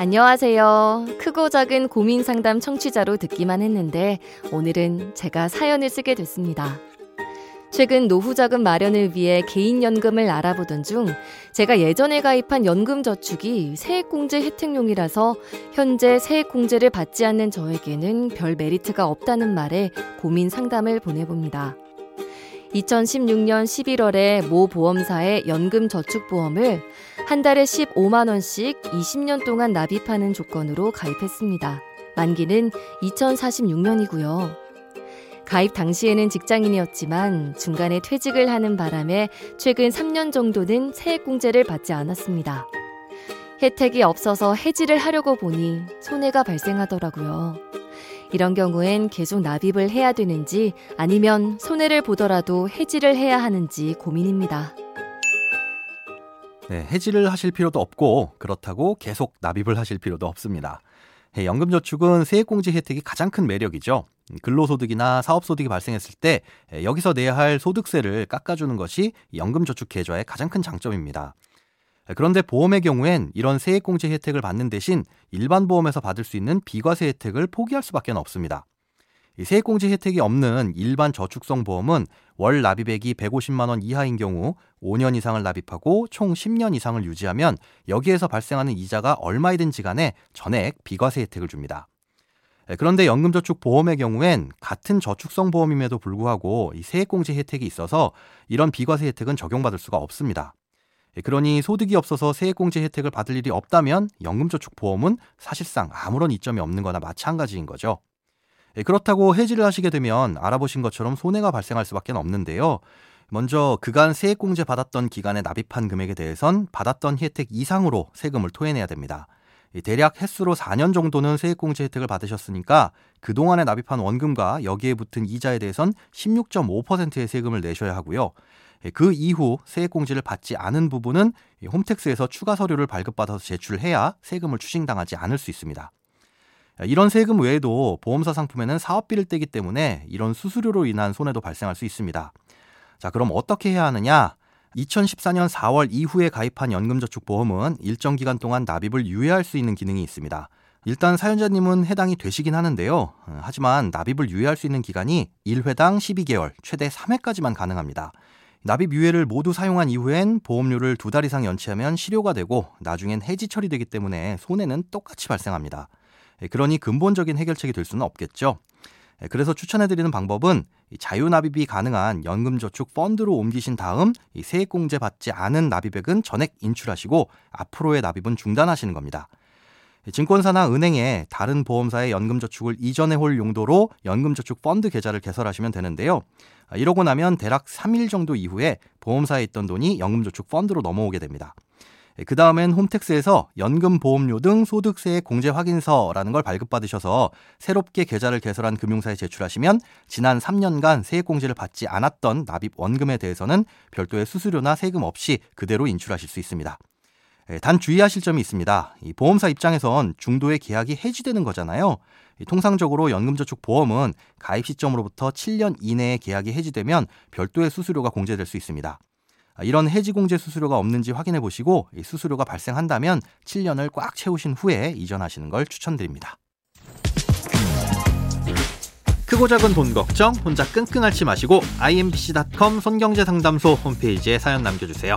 안녕하세요. 크고 작은 고민 상담 청취자로 듣기만 했는데 오늘은 제가 사연을 쓰게 됐습니다. 최근 노후 자금 마련을 위해 개인 연금을 알아보던 중 제가 예전에 가입한 연금 저축이 세액공제 혜택용이라서 현재 세액공제를 받지 않는 저에게는 별 메리트가 없다는 말에 고민 상담을 보내봅니다. 2016년 11월에 모 보험사의 연금 저축보험을 한 달에 15만원씩 20년 동안 납입하는 조건으로 가입했습니다. 만기는 2046년이고요. 가입 당시에는 직장인이었지만 중간에 퇴직을 하는 바람에 최근 3년 정도는 세액공제를 받지 않았습니다. 혜택이 없어서 해지를 하려고 보니 손해가 발생하더라고요. 이런 경우엔 계속 납입을 해야 되는지 아니면 손해를 보더라도 해지를 해야 하는지 고민입니다. 네, 해지를 하실 필요도 없고 그렇다고 계속 납입을 하실 필요도 없습니다. 예, 연금저축은 세액공제 혜택이 가장 큰 매력이죠. 근로소득이나 사업소득이 발생했을 때 예, 여기서 내야 할 소득세를 깎아주는 것이 연금저축 계좌의 가장 큰 장점입니다. 그런데 보험의 경우엔 이런 세액공제 혜택을 받는 대신 일반 보험에서 받을 수 있는 비과세 혜택을 포기할 수밖에 없습니다. 세액공제 혜택이 없는 일반 저축성 보험은 월 납입액이 150만 원 이하인 경우 5년 이상을 납입하고 총 10년 이상을 유지하면 여기에서 발생하는 이자가 얼마이든지 간에 전액 비과세 혜택을 줍니다. 그런데 연금저축 보험의 경우엔 같은 저축성 보험임에도 불구하고 이 세액공제 혜택이 있어서 이런 비과세 혜택은 적용받을 수가 없습니다. 예, 그러니 소득이 없어서 세액공제 혜택을 받을 일이 없다면 연금저축보험은 사실상 아무런 이점이 없는 거나 마찬가지인 거죠. 예, 그렇다고 해지를 하시게 되면 알아보신 것처럼 손해가 발생할 수밖에 없는데요. 먼저 그간 세액공제 받았던 기간에 납입한 금액에 대해선 받았던 혜택 이상으로 세금을 토해내야 됩니다. 대략 횟수로 4년 정도는 세액공제 혜택을 받으셨으니까 그동안에 납입한 원금과 여기에 붙은 이자에 대해선 16.5%의 세금을 내셔야 하고요. 예, 그 이후 세액공제를 받지 않은 부분은 홈택스에서 추가 서류를 발급받아서 제출을 해야 세금을 추징당하지 않을 수 있습니다. 이런 세금 외에도 보험사 상품에는 사업비를 떼기 때문에 이런 수수료로 인한 손해도 발생할 수 있습니다. 자, 그럼 어떻게 해야 하느냐? 2014년 4월 이후에 가입한 연금저축보험은 일정 기간 동안 납입을 유예할 수 있는 기능이 있습니다. 일단 사연자님은 해당이 되시긴 하는데요. 하지만 납입을 유예할 수 있는 기간이 1회당 12개월, 최대 3회까지만 가능합니다. 납입 유예를 모두 사용한 이후엔 보험료를 두 달 이상 연체하면 실효가 되고 나중엔 해지 처리되기 때문에 손해는 똑같이 발생합니다. 예, 그러니 근본적인 해결책이 될 수는 없겠죠. 예, 그래서 추천해드리는 방법은 자유 납입이 가능한 연금저축 펀드로 옮기신 다음 세액공제 받지 않은 납입액은 전액 인출하시고 앞으로의 납입은 중단하시는 겁니다. 증권사나 은행에 다른 보험사의 연금저축을 이전해 올 용도로 연금저축 펀드 계좌를 개설하시면 되는데요. 이러고 나면 대략 3일 정도 이후에 보험사에 있던 돈이 연금저축 펀드로 넘어오게 됩니다. 그 다음엔 홈택스에서 연금 보험료 등 소득세 공제 확인서라는 걸 발급받으셔서 새롭게 계좌를 개설한 금융사에 제출하시면 지난 3년간 세액공제를 받지 않았던 납입 원금에 대해서는 별도의 수수료나 세금 없이 그대로 인출하실 수 있습니다. 예, 단 주의하실 점이 있습니다. 이 보험사 입장에선 중도의 계약이 해지되는 거잖아요. 통상적으로 연금저축 보험은 가입 시점으로부터 7년 이내에 계약이 해지되면 별도의 수수료가 공제될 수 있습니다. 아, 이런 해지 공제 수수료가 없는지 확인해 보시고 수수료가 발생한다면 7년을 꽉 채우신 후에 이전하시는 걸 추천드립니다. 크고 작은 돈 걱정 혼자 끙끙 앓지 마시고 imbc.com 손경제상담소 홈페이지에 사연 남겨주세요.